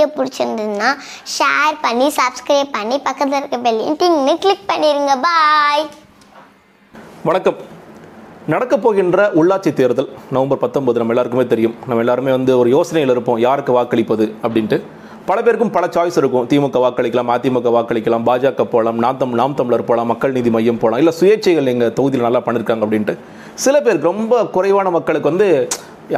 Video பிடிச்சிருந்ததுன்னா share பண்ணி subscribe பண்ணி பக்கத்தில் இருக்க பெல்லையும் டிங்னு கிளிக் பண்ணிடுங்க பாய் வணக்கம். நடக்கப் போகின்ற உள்ளாட்சி தேர்தல் நவம்பர் பத்தொன்பது நம்ம எல்லாருக்குமே தெரியும். நம்ம எல்லாருமே வந்து ஒரு யோசனையில் இருப்போம் யாருக்கு வாக்களிப்பது அப்படின்ட்டு. பல பேருக்கும் பல சாய்ஸ் இருக்கும். திமுக வாக்களிக்கலாம் அதிமுக வாக்களிக்கலாம் பாஜக போகலாம் நாம் தம் நாம் தமிழர் போகலாம் மக்கள் நீதி மையம் போகலாம் இல்லை சுயேட்சைகள் எங்கள் தொகுதியில் நல்லா பண்ணியிருக்காங்க அப்படின்ட்டு. சில பேருக்கு ரொம்ப குறைவான மக்களுக்கு வந்து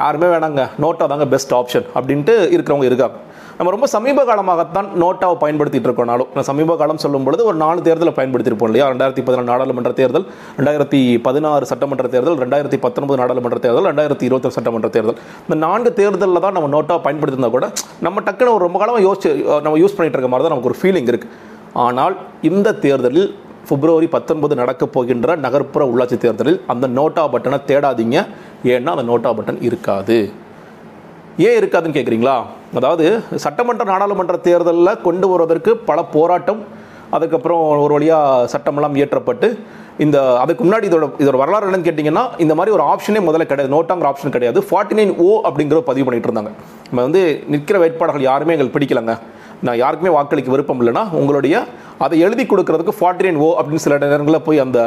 யாருமே வேணாங்க நோட்டா தாங்க பெஸ்ட் ஆப்ஷன் அப்படின்ட்டு இருக்கிறவங்க இருக்காங்க. நம்ம ரொம்ப சமீப காலமாகத்தான் நோட்டாவை பயன்படுத்திட்டு இருக்கோம்னாலும் நான் சமீப காலம் சொல்லும் பொழுது ஒரு நாலு தேர்தலை பயன்படுத்தியிருப்போம் இல்லையா? ரெண்டாயிரத்தி பதினாலு நாடாளுமன்ற தேர்தல் ரெண்டாயிரத்தி பதினாறு சட்டமன்ற தேர்தல் ரெண்டாயிரத்தி பத்தொன்பது நாடாளுமன்ற தேர்தல் ரெண்டாயிரத்தி இருபத்தி சட்டமன்ற தேர்தல். இந்த நான்கு தேர்தலில் தான் நம்ம நோட்டாவை பயன்படுத்தியிருந்தா கூட நம்ம டக்குன்னு ஒரு ரொம்ப காலமாக யோசிச்சு நம்ம யூஸ் பண்ணிட்டு இருக்க மாதிரி தான் நமக்கு ஒரு ஃபீலிங் இருக்குது ஆனால் இந்த தேர்தலில் பிப்ரவரி பத்தொன்பது நடக்கப் போகின்ற நகர்ப்புற உள்ளாட்சி தேர்தலில் அந்த நோட்டா பட்டனை தேடாதீங்க. ஏன்னா அந்த நோட்டா பட்டன் இருக்காது. ஏன் இருக்காதுன்னு கேட்குறீங்களா அதாவது சட்டமன்ற நாடாளுமன்ற தேர்தலில் கொண்டு வருவதற்கு பல போராட்டம் அதுக்கப்புறம் ஒரு வழியாக சட்டமெல்லாம் இயற்றப்பட்டு இந்த அதுக்கு முன்னாடி இதோட இதோட வரலாறு என்னன்னு கேட்டிங்கன்னா இந்த மாதிரி ஒரு ஆப்ஷனே முதல்ல கிடையாது நோட்டாங்கிற ஆப்ஷன் கிடையாது. ஃபார்ட்டி நைன் ஓ அப்படிங்கிற பதிவு பண்ணிட்டு இருந்தாங்க. நம்ம வந்து நிற்கிற வேட்பாளர்கள் யாருமே எங்களுக்கு பிடிக்கலங்க. நான் யாருக்குமே வாக்களிக்க விருப்பம் இல்லைன்னா உங்களுடைய அதை எழுதி கொடுக்கறதுக்கு ஃபார்ட்டி நைன் ஓ அப்படின்னு சில நேரங்களில் போய் அந்த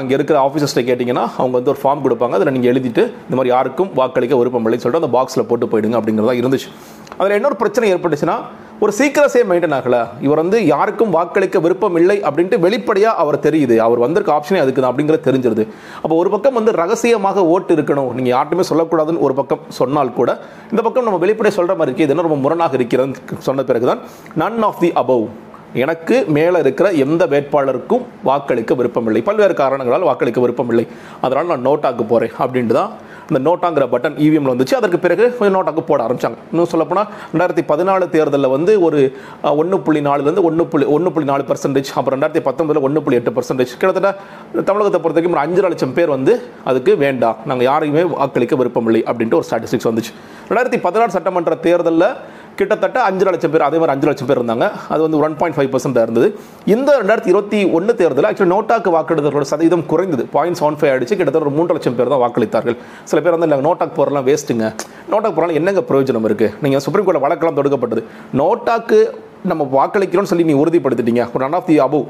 அங்கே இருக்கிற ஆஃபீஸர்ஸ்ட்டை கேட்டிங்கன்னா அவங்க வந்து ஒரு ஃபார்ம் கொடுப்பாங்க. அதில் நீங்கள் எழுதிட்டு இந்த மாதிரி யாருக்கும் வாக்களிக்க விருப்பம் இல்லைன்னு சொல்லிட்டு அந்த பாக்ஸில் போட்டு போயிடுங்க அப்படிங்கிறதா இருந்துச்சு. அதில் இன்னொரு பிரச்சனை ஏற்பட்டுச்சுன்னா ஒரு சீக்கிரஸே மெயின்டைன் ஆகலை இவர் வந்து யாருக்கும் வாக்களிக்க விருப்பம் இல்லை அப்படின்ட்டு வெளிப்படையாக அவர் தெரியுது. அவர் வந்திருக்க ஆப்ஷனே அதுக்கு தான் அப்படிங்கிறது தெரிஞ்சிருது. அப்போ ஒரு பக்கம் வந்து ரகசியமாக ஓட்டு இருக்கணும். நீங்கள் யார்ட்டுமே சொல்லக்கூடாதுன்னு ஒரு பக்கம் சொன்னால் கூட இந்த பக்கம் நம்ம வெளிப்படையாக சொல்கிற மாதிரி இருக்குது இது என்ன ரொம்ப முரணாக இருக்கிறதுன்னு சொன்ன பிறகு தான் நன் ஆஃப் தி அபவ் எனக்கு மேலே இருக்கிற எந்த வேட்பாளருக்கும் வாக்களிக்க விருப்பமில்லை பல்வேறு காரணங்களால் வாக்களிக்க விருப்பமில்லை அதனால் நான் நோட்டாக்கு போகிறேன் அப்படின்ட்டு தான் இந்த நோட்டாங்கிற பட்டன் இவிஎம்ல வந்துச்சு. அதற்கு பிறகு கொஞ்சம் நோட்டாக்கு போட ஆரம்பிச்சாங்க. இன்னும் சொல்லப்போனால் ரெண்டாயிரத்தி பதினாலு தேர்தலில் வந்து ஒரு ஒன்று புள்ளி நாலுலேருந்து ஒன்று புள்ளி ஒன்று புள்ளி நாலு பர்சன்டேஜ் அப்புறம் ரெண்டாயிரத்தி பத்தொன்பதில் ஒன்று புள்ளி எட்டு பர்சன்டேஜ் கிட்டத்தட்ட தமிழகத்தை பொறுத்த வரைக்கும் ஒரு அஞ்சு லட்சம் பேர் வந்து அதுக்கு வேண்டாம் நாங்கள் யாரையுமே வாக்களிக்க விருப்பமில்லை அப்படின்ட்டு ஒரு ஸ்டாட்டிஸ்டிக்ஸ் வந்துச்சு. ரெண்டாயிரத்தி பதினாறு சட்டமன்ற தேர்தலில் கிட்டத்தட்ட அஞ்சு லட்சம் பேர் அதே மாதிரி அஞ்சு லட்சம் பேர் இருந்தாங்க. அது வந்து ஒன் பாயிண்ட் ஃபைவ் பர்சன்ட் இருந்தது. இந்த ரெண்டாயிரத்தி இருபத்தி ஒன்று தேர்தலில் ஆக்சுவலி நோட்டாக்கு வாக்கெடுத்தவர்களோட சதவீதம் குறைந்தது. பாயிண்ட் செவன் ஃபைவ் ஆயிடுச்சு. கிட்டத்தட்ட ஒரு மூன்று லட்சம் பேர் தான் வாக்களித்தார்கள். சில பேர் வந்து இல்லை நோட்டாக்கு போகிறலாம் வேஸ்ட்டுங்க நோட்டாக்கு போகிறலாம் என்னங்க பிரயோஜனம் இருக்குது நீங்கள் சுப்ரீம் கோர்ட்டில் வழக்கெல்லாம் தொடுக்கப்பட்டது. நோட்டாக்கு நம்ம வாக்களிக்கிறோம்னு சொல்லி நீ உறுதிப்படுத்திட்டீங்க. ஒரு நன் ஆஃப் தி அபவ்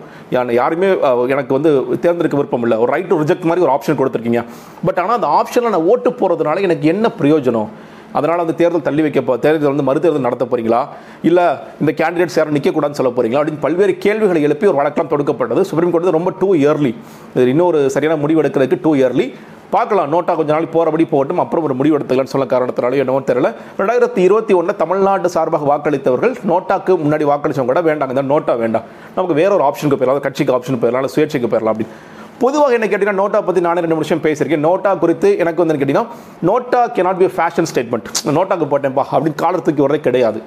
யாருமே எனக்கு வந்து தேர்ந்தெடுக்க விருப்பம் இல்லை. ஒரு ரைட் டு ரிஜெக்ட் மாதிரி ஒரு ஆப்ஷன் கொடுத்துருக்கீங்க. பட் ஆனால் அந்த ஆப்ஷனில் நான் ஓட்டு போகிறதுனால எனக்கு என்ன பிரயோஜனம்? அதனால் அந்த தேர்தல் தள்ளி வைக்க தேர்தல் வந்து மறுதேர்தல் நடத்த போறீங்களா? இல்லை இந்த கேண்டிடேட்ஸ் யாரும் நிற்கக்கூடாதுன்னு சொல்ல போறீங்களா? அப்படின்னு பல்வேறு கேள்விகளை எழுப்பி ஒரு வழக்கம் தொடுக்கப்பட்டது. சுப்ரீம் கோர்ட் வந்து ரொம்ப டூ இயர்லி இது இன்னொரு சரியான முடிவு எடுக்கிறதுக்கு டூ இயர்லி பார்க்கலாம். நோட்டா கொஞ்ச நாள் போகிறபடி போகட்டும். அப்புறம் ஒரு முடிவு எடுத்துக்கலாம்னு சொல்ல காரணத்தினால என்னவோ தெரியல. ரெண்டாயிரத்தி இருபத்தி ஒன்று தமிழ்நாடு சார்பாக வாக்களித்தவர்கள் நோட்டாக்கு முன்னாடி வாக்களிச்சவங்க கூட வேண்டாங்க இந்த நோட்டா வேண்டாம். நமக்கு வேற ஒரு ஆப்ஷனுக்கு போயிடலாம். கட்சிக்கு ஆப்ஷன் போயிடலாம். சுயேட்சைக்கு போயிடலாம் அப்படின்னு. பொதுவாக என்ன கேட்டீங்கன்னா நோட்டா பற்றி நானே ரெண்டு நிமிஷம் பேசியிருக்கேன். நோட்டா குறித்து எனக்கு வந்து கேட்டிங்கன்னா NOTA can not be fashion statement நோட்டாக்கு போட்டேன்ப்பா அப்படின்னு காலர் தூக்கி வரதே கிடையாது.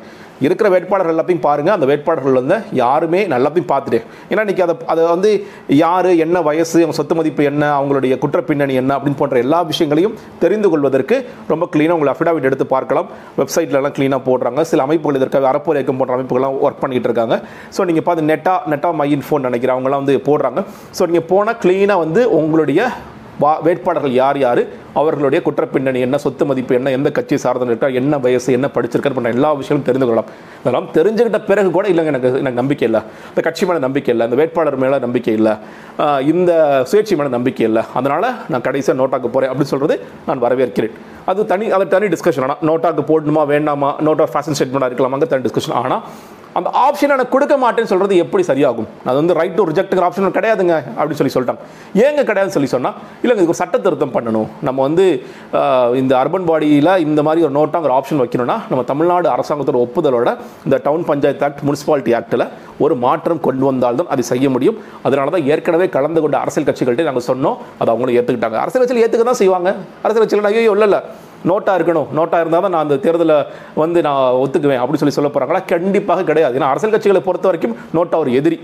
இருக்கிற வேட்பாளர்கள் எல்லாத்தையும் பாருங்கள் அந்த வேட்பாளர்கள் வந்து யாருமே நல்லாத்தையும் பார்த்துட்டு ஏன்னா இன்றைக்கி அதை அதை வந்து யார் என்ன வயசு அவங்க சொத்து மதிப்பு என்ன அவங்களுடைய குற்ற பின்னணி என்ன அப்படின்னு போன்ற எல்லா விஷயங்களையும் தெரிந்து கொள்வதற்கு ரொம்ப க்ளீனாக உங்களை அஃபிடாவிட் எடுத்து பார்க்கலாம். வெப்சைட்லலாம் க்ளீனாக போடுறாங்க. சில அமைப்புகள் இதற்காக அறப்போர் இயக்கம் போன்ற அமைப்புகள்லாம் ஒர்க் பண்ணிகிட்டு இருக்காங்க. ஸோ நீங்கள் பார்த்து நெட்டா நெட்டா மையின் ஃபோன் நினைக்கிறேன். அவங்களாம் வந்து போடுறாங்க. ஸோ நீங்கள் போனால் க்ளீனாக வந்து உங்களுடைய வா வேட்பாளர்கள் யார் யார்? அவர்களுடைய குற்றப்பின்னணி என்ன? சொத்து மதிப்பு என்ன? எந்த கட்சி சார்ந்து இருக்கா என்ன வயசு என்ன படிச்சிருக்கார் பண்ண எல்லா விஷயங்களும் தெரிந்து கொள்ளலாம். இதெல்லாம் தெரிஞ்சுக்கிட்ட பிறகு கூட இல்லைங்க எனக்கு எனக்கு நம்பிக்கை இல்லை. இந்த கட்சி மேலே நம்பிக்கை இல்லை இந்த வேட்பாளர் மேலே நம்பிக்கை இல்லை. இந்த சுயேட்சை மேலே நம்பிக்கை இல்லை. அதனால் நான் கடைசியாக நோட்டாக்கு போகிறேன் அப்படின்னு சொல்கிறது நான் வரவேற்கிறேன். அது தனி அது தனி டிஸ்கஷன் ஆனால் நோட்டாக்கு போடணுமா வேண்டாமா? நோட்டா ஃபேஷன் ஸ்டேட்மெண்ட்டாக இருக்கலாமாங்க தனி டிஸ்கஷன் ஆனால் அந்த ஆப்ஷன் எனக்கு கொடுக்க மாட்டேன்னு சொல்கிறது எப்படி சரியாகும்? அது வந்து ரைட் டு ரிஜெக்ட்ங்கிற ஆப்ஷன் கிடையாதுங்க அப்படின்னு சொல்லி சொல்லிட்டாங்க. ஏங்க கிடையாதுன்னு சொல்லி சொன்னால் இல்லைங்க இதுக்கு ஒரு சட்ட திருத்தம் பண்ணணும். நம்ம வந்து இந்த அர்பன் பாடியில் இந்த மாதிரி ஒரு நோட்டாங்கிற ஆப்ஷன் வைக்கணும்னா நம்ம தமிழ்நாடு அரசாங்கத்தோட ஒப்புதலோட இந்த டவுன் பஞ்சாயத்து ஆக்ட் முனிசிபாலிட்டி ஆக்டில் ஒரு மாற்றம் கொண்டு வந்தால்தான் அதை செய்ய முடியும். அதனால தான் ஏற்கனவே கலந்து கொண்ட அரசியல் கட்சிகள்கிட்ட நாங்கள் சொன்னோம் அதை அவங்களும் ஏற்றுக்கிட்டாங்க அரசியல் கட்சியில் ஏற்றுக்க தான் செய்வாங்க. அரசியல் கட்சியில் ஐயோ இல்லை நோட்டாக இருக்கணும். நோட்டாக இருந்தால் தான் நான் அந்த தேர்தலை வந்து நான் ஒத்துக்குவேன் அப்படின்னு சொல்லி சொல்ல போகிறாங்களா கண்டிப்பாக கிடையாது. ஏன்னா அரசியல் கட்சிகளை பொறுத்த வரைக்கும் நோட்டா ஒரு எதிரி.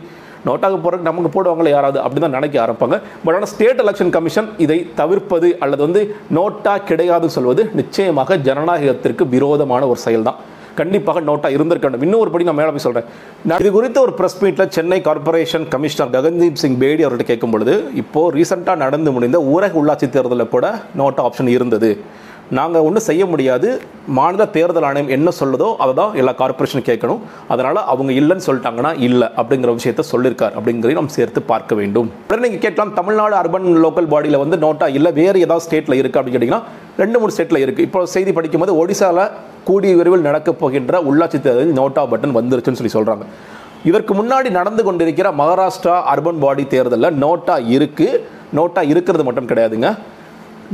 நோட்டாக போகிறதுக்கு நமக்கு போடுவாங்களே யாராவது அப்படி தான் நினைக்க ஆரம்பிப்பாங்க. பட் ஆனால் ஸ்டேட் எலெக்ஷன் கமிஷன் இதை தவிர்ப்பது அல்லது வந்து நோட்டா கிடையாதுன்னு சொல்வது நிச்சயமாக ஜனநாயகத்திற்கு விரோதமான ஒரு செயல் தான் கண்டிப்பாக நோட்டா இருந்திருக்கணும் இன்னொரு இன்னும் ஒரு படி நான் மேலே போய் சொல்கிறேன் இது குறித்த ஒரு ப்ரெஸ் மீட்டில் சென்னை கார்ப்பரேஷன் கமிஷனர் ககன்தீப் சிங் பேடி அவர்கிட்ட கேட்கும் பொழுது இப்போது ரீசெண்டாக நடந்து முடிந்த ஊரக உள்ளாட்சி தேர்தலில் கூட நோட்டா ஆப்ஷன் இருந்தது. நாங்கள் ஒன்றும் செய்ய முடியாது. மாநில தேர்தல் ஆணையம் என்ன சொல்லுதோ அதை தான் எல்லா கார்ப்பரேஷனும் கேட்கணும். அதனால் அவங்க இல்லைன்னு சொல்லிட்டாங்கன்னா இல்லை அப்படிங்கிற விஷயத்த சொல்லியிருக்கார் அப்படிங்கிறதையும் நாம் சேர்த்து பார்க்க வேண்டும். உடனே நீங்கள் கேட்கலாம் தமிழ்நாடு அர்பன் லோக்கல் பாடியில் வந்து நோட்டா இல்லை வேறு ஏதாவது ஸ்டேட்டில் இருக்குது அப்படின்னு கேட்டிங்கன்னா ரெண்டு மூணு ஸ்டேட்டில் இருக்குது இப்போ செய்தி படிக்கும்போது ஒடிசாவில் கூடிய விரைவில் நடக்கப் போகின்ற உள்ளாட்சி தேர்தலில் நோட்டா பட்டன் வந்துருச்சுன்னு சொல்லி சொல்கிறாங்க இதற்கு முன்னாடி நடந்து கொண்டிருக்கிற மகாராஷ்டிரா அர்பன் பாடி தேர்தலில் நோட்டா இருக்குது நோட்டா இருக்கிறது மட்டும் கிடையாதுங்க.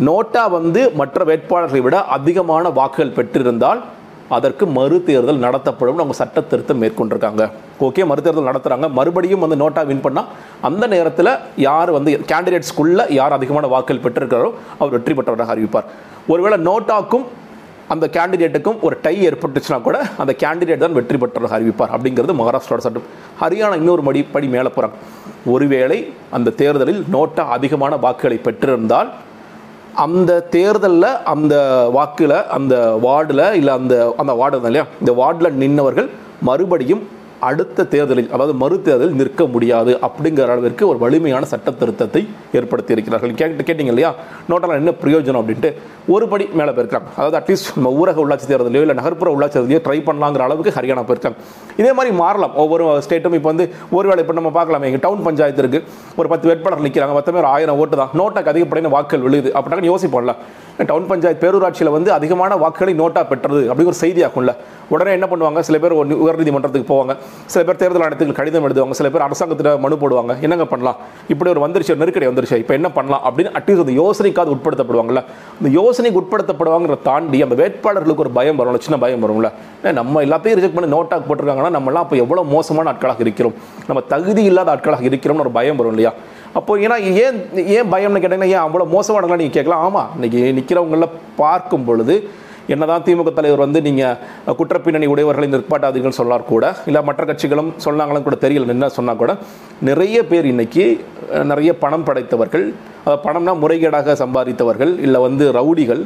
நோட்டா வந்து மற்ற வேட்பாளர்களை விட அதிகமான வாக்குகள் பெற்றிருந்தால் அதற்கு மறு தேர்தல் நடத்தப்படும் அவங்க சட்ட திருத்தம் மேற்கொண்டிருக்காங்க. ஓகே மறு தேர்தல் மறுபடியும் வந்து நோட்டா வின் பண்ணால் அந்த நேரத்தில் யார் வந்து கேண்டிடேட்ஸ்குள்ள யார் அதிகமான வாக்குகள் பெற்றிருக்கிறாரோ அவர் வெற்றி பெற்றவராக அறிவிப்பார். ஒருவேளை நோட்டாக்கும் அந்த கேண்டிடேட்டுக்கும் ஒரு டை ஏற்பட்டுச்சுன்னா கூட அந்த கேண்டிடேட் தான் வெற்றி பெற்றவராக அறிவிப்பார் அப்படிங்கிறது மகாராஷ்டிராவோட சட்டம். ஹரியானா இன்னொரு மடி படி மேலே போகிறாங்க ஒருவேளை அந்த தேர்தலில் நோட்டா அதிகமான வாக்குகளை பெற்றிருந்தால் அந்த தேர்தலில் அந்த வாக்கில் அந்த வார்டில் இல்லை அந்த அந்த வார்டு இல்லையா? இந்த வார்டில் நின்றவர்கள் மறுபடியும் அடுத்த தேர்தலில் அதாவது மறு தேர்தலில் நிற்க முடியாது அப்படிங்கிற அளவிற்கு ஒரு வலிமையான சட்ட திருத்தத்தை ஏற்படுத்தி இருக்கிறார்கள் கேட்டு கேட்டிங்க இல்லையா? நோட்டால் என்ன பிரயோஜனம் அப்படின்ட்டு ஒரு படி மேலே போயிருக்காங்க அதாவது அட்லீஸ்ட் நம்ம ஊரக உள்ளாட்சி தேர்தலையோ இல்லை நகர்ப்புற உள்ளாட்சி தேர்தலையோ ட்ரை பண்ணலாங்கிற அளவுக்கு ஹரியானா போயிருக்காங்க. இதே மாதிரி மாறலாம். ஒவ்வொரு ஸ்டேட்டும் இப்போ வந்து ஒருவேளை இப்போ நம்ம பார்க்கலாமே. எங்கள் டவுன் பஞ்சாயத்து இருக்குது ஒரு பத்து வேட்பாளர் நிற்கிறாங்க மொத்தமே ஒரு ஆயிரம் ஓட்டு தான். நோட்டாக்கு அதிகப்படியான வாக்குகள் விழுது அப்படின்னா யோசிப்போம்ல. டவுன் பஞ்சாயத்து பேரூராட்சியில் வந்து அதிகமான வாக்குகளை நோட்டா பெற்றது அப்படிங்கிற ஒரு செய்தி ஆகும்ல உடனே என்ன பண்ணுவாங்க? சில பேர் ஒரு உயர்நீதிமன்றத்துக்கு போவாங்க. சில பேர் தேர்தல் ஆணையத்துக்கு கடிதம் எழுதுவாங்க. சில பேர் அரசாங்கத்தில் மனு போடுவாங்க. என்னங்க பண்ணலாம்? இப்படி ஒரு வந்துருச்சு ஒரு நெருக்கடி வந்துருச்சு. இப்போ என்ன பண்ணலாம்? அப்படின்னு அட்லீஸ்ட் அந்த யோசனைக்காவது உட்படுத்தப்படுவாங்கல்ல? இந்த யோசனைக்கு உட்படுத்தப்படுவாங்கிற தாண்டி அந்த வேட்பாளர்களுக்கு ஒரு பயம் வரும்ல சின்ன பயம் வரும்ல. நம்ம எல்லாத்தையும் ரிஜெக்ட் பண்ணி நோட்டாக் போட்டிருக்காங்கன்னா நம்மலாம் அப்போ எவ்வளோ மோசமான ஆட்களாக இருக்கிறோம்? நம்ம தகுதி இல்லாத ஆட்களாக இருக்கிறோம்னு ஒரு பயம் வரும் இல்லையா? அப்போ ஏன்னா ஏன் ஏன் பயம்னு கேட்டிங்கன்னா ஏன் அவ்வளோ மோசமானங்களா நீங்கள் கேட்கலாம்? ஆமாம் இன்றைக்கி நிற்கிறவங்கள பார்க்கும் பொழுது என்னதான் திமுக தலைவர் வந்து நீங்கள் குற்றப்பின்னணி உடையவர்களை நிற்பாட்டாதீர்கள் சொல்லார் கூட இல்லை மற்ற கட்சிகளும் சொன்னாங்களும் கூட தெரியல என்ன சொன்னால் கூட நிறைய பேர் இன்னைக்கு நிறைய பணம் படைத்தவர்கள் பணம்னா முறைகேடாக சம்பாதித்தவர்கள் இல்லை வந்து ரவுடிகள்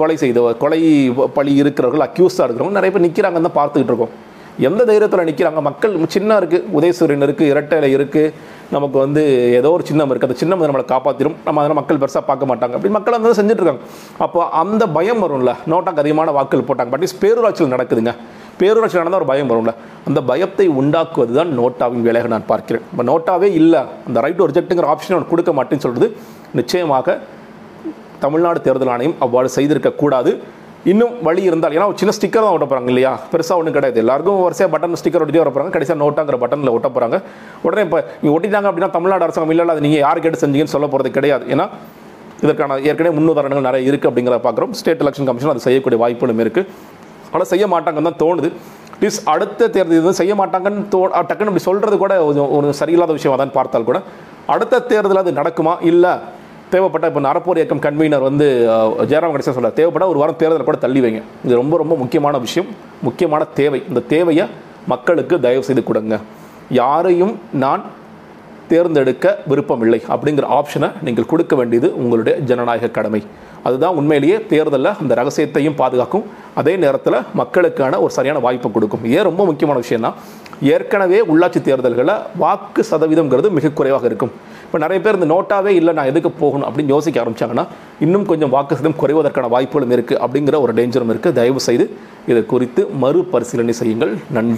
கொலை செய்தவர் கொலை பழி இருக்கிறவர்கள் அக்யூஸ்டாக இருக்கிறவங்க நிறைய பேர் நிற்கிறாங்கன்னு தான் பார்த்துக்கிட்டு இருக்கோம். எந்த தைரியத்தில் நிற்கிறாங்க மக்கள் சின்ன இருக்குது உதயசூரியன் இருக்குது இரட்டையில இருக்குது நமக்கு வந்து ஏதோ ஒரு சின்னம் இருக்குது அந்த சின்னம் நம்மளை காப்பாற்றிடும் நம்ம அதனால் மக்கள் பெருசாக பார்க்க மாட்டாங்க. அப்படி மக்கள் வந்து செஞ்சுட்ருக்காங்க அப்போ அந்த பயம் வரும்ல. நோட்டாக்கு அதிகமான வாக்குகள் போட்டாங்க. பட் இஸ் பேரூராட்சியில் நடக்குதுங்க. பேரூராட்சியில் நடந்தால் ஒரு பயம் வரும்ல. அந்த பயத்தை உண்டாக்குவது தான் நோட்டாவின் வேலையாக நான் பார்க்கிறேன். இப்போ நோட்டாவே இல்லை. அந்த ரைட் டு ரிஜெக்ட்டுங்கிற ஆப்ஷன் அவன் கொடுக்க மாட்டேன்னு சொல்கிறது நிச்சயமாக தமிழ்நாடு தேர்தல் ஆணையம் அவ்வாறு செய்திருக்கக்கூடாது இன்னும் வழி இருந்தால் ஏன்னா ஒரு சின்ன ஸ்டிக்கர் தான் ஒட்ட போகிறாங்க இல்லையா? பெருசாக ஒன்றும் கிடையாது. எல்லாருக்கும் வரிசையாக பட்டன் ஸ்டிக்கர் ஒட்டி வர போகிறாங்க கடைசியாக நோட்டாங்கிற பட்டனில் ஒட்ட போகிறாங்க உடனே இப்போ நீங்கள் ஒட்டிட்டாங்க அப்படின்னா தமிழ்நாடு அரசாங்கம் இல்லை அது நீங்கள் யார் கேட்டு செஞ்சீங்கன்னு சொல்ல போகிறது கிடையாது. ஏன்னா இதற்கான ஏற்கனவே முன்னுதாரணங்கள் நிறைய இருக்குது அப்படிங்கிறத பார்க்குறோம். ஸ்டேட் எலெக்ஷன் கமிஷன் அது செய்யக்கூடிய வாய்ப்புகளும் இருக்குது ஆனால் செய்ய மாட்டாங்கன்னு தான் தோணுது. ப்ளீஸ் அடுத்த தேர்தல் இது செய்ய மாட்டாங்கன்னு தோ டக்குன்னு அப்படி சொல்கிறது கூட ஒரு சரியில்லாத விஷயம் தான் பார்த்தால் கூட அடுத்த தேர்தல் அது நடக்குமா? இல்லை. தேவைப்பட்ட இப்போ நரப்போர் இயக்கம் கன்வீனர் வந்து ஜெயராம் கணேசன் சொல்கிறார் தேவைப்பட்ட ஒரு வாரம் தேர்தலை கூட தள்ளி வைங்க. இது ரொம்ப ரொம்ப முக்கியமான விஷயம். முக்கியமான தேவை. இந்த தேவையை மக்களுக்கு தயவு செய்து கொடுங்க. யாரையும் நான் தேர்ந்தெடுக்க விருப்பமில்லை அப்படிங்கிற ஆப்ஷனை நீங்கள் கொடுக்க வேண்டியது உங்களுடைய ஜனநாயக கடமை. அதுதான் உண்மையிலேயே தேர்தலில் அந்த ரகசியத்தையும் பாதுகாக்கும். அதே நேரத்தில் மக்களுக்கான ஒரு சரியான வாய்ப்பை கொடுக்கும். ஏன் ரொம்ப முக்கியமான விஷயம்னா ஏற்கனவே உள்ளாட்சி தேர்தல்களில் வாக்கு சதவீதம்ங்கிறது மிக குறைவாக இருக்கும். இப்போ நிறைய பேர் இந்த நோட்டாவே இல்லை நான் எதுக்கு போகணும் அப்படின்னு யோசிக்க ஆரம்பிச்சாங்கன்னா இன்னும் கொஞ்சம் வாக்கு சதம் குறைவதற்கான வாய்ப்புகளும் இருக்குது அப்படிங்கிற ஒரு டேஞ்சரும் இருக்குது தயவு செய்து இதை குறித்து மறுபரிசீலனை செய்யுங்கள். நன்றி.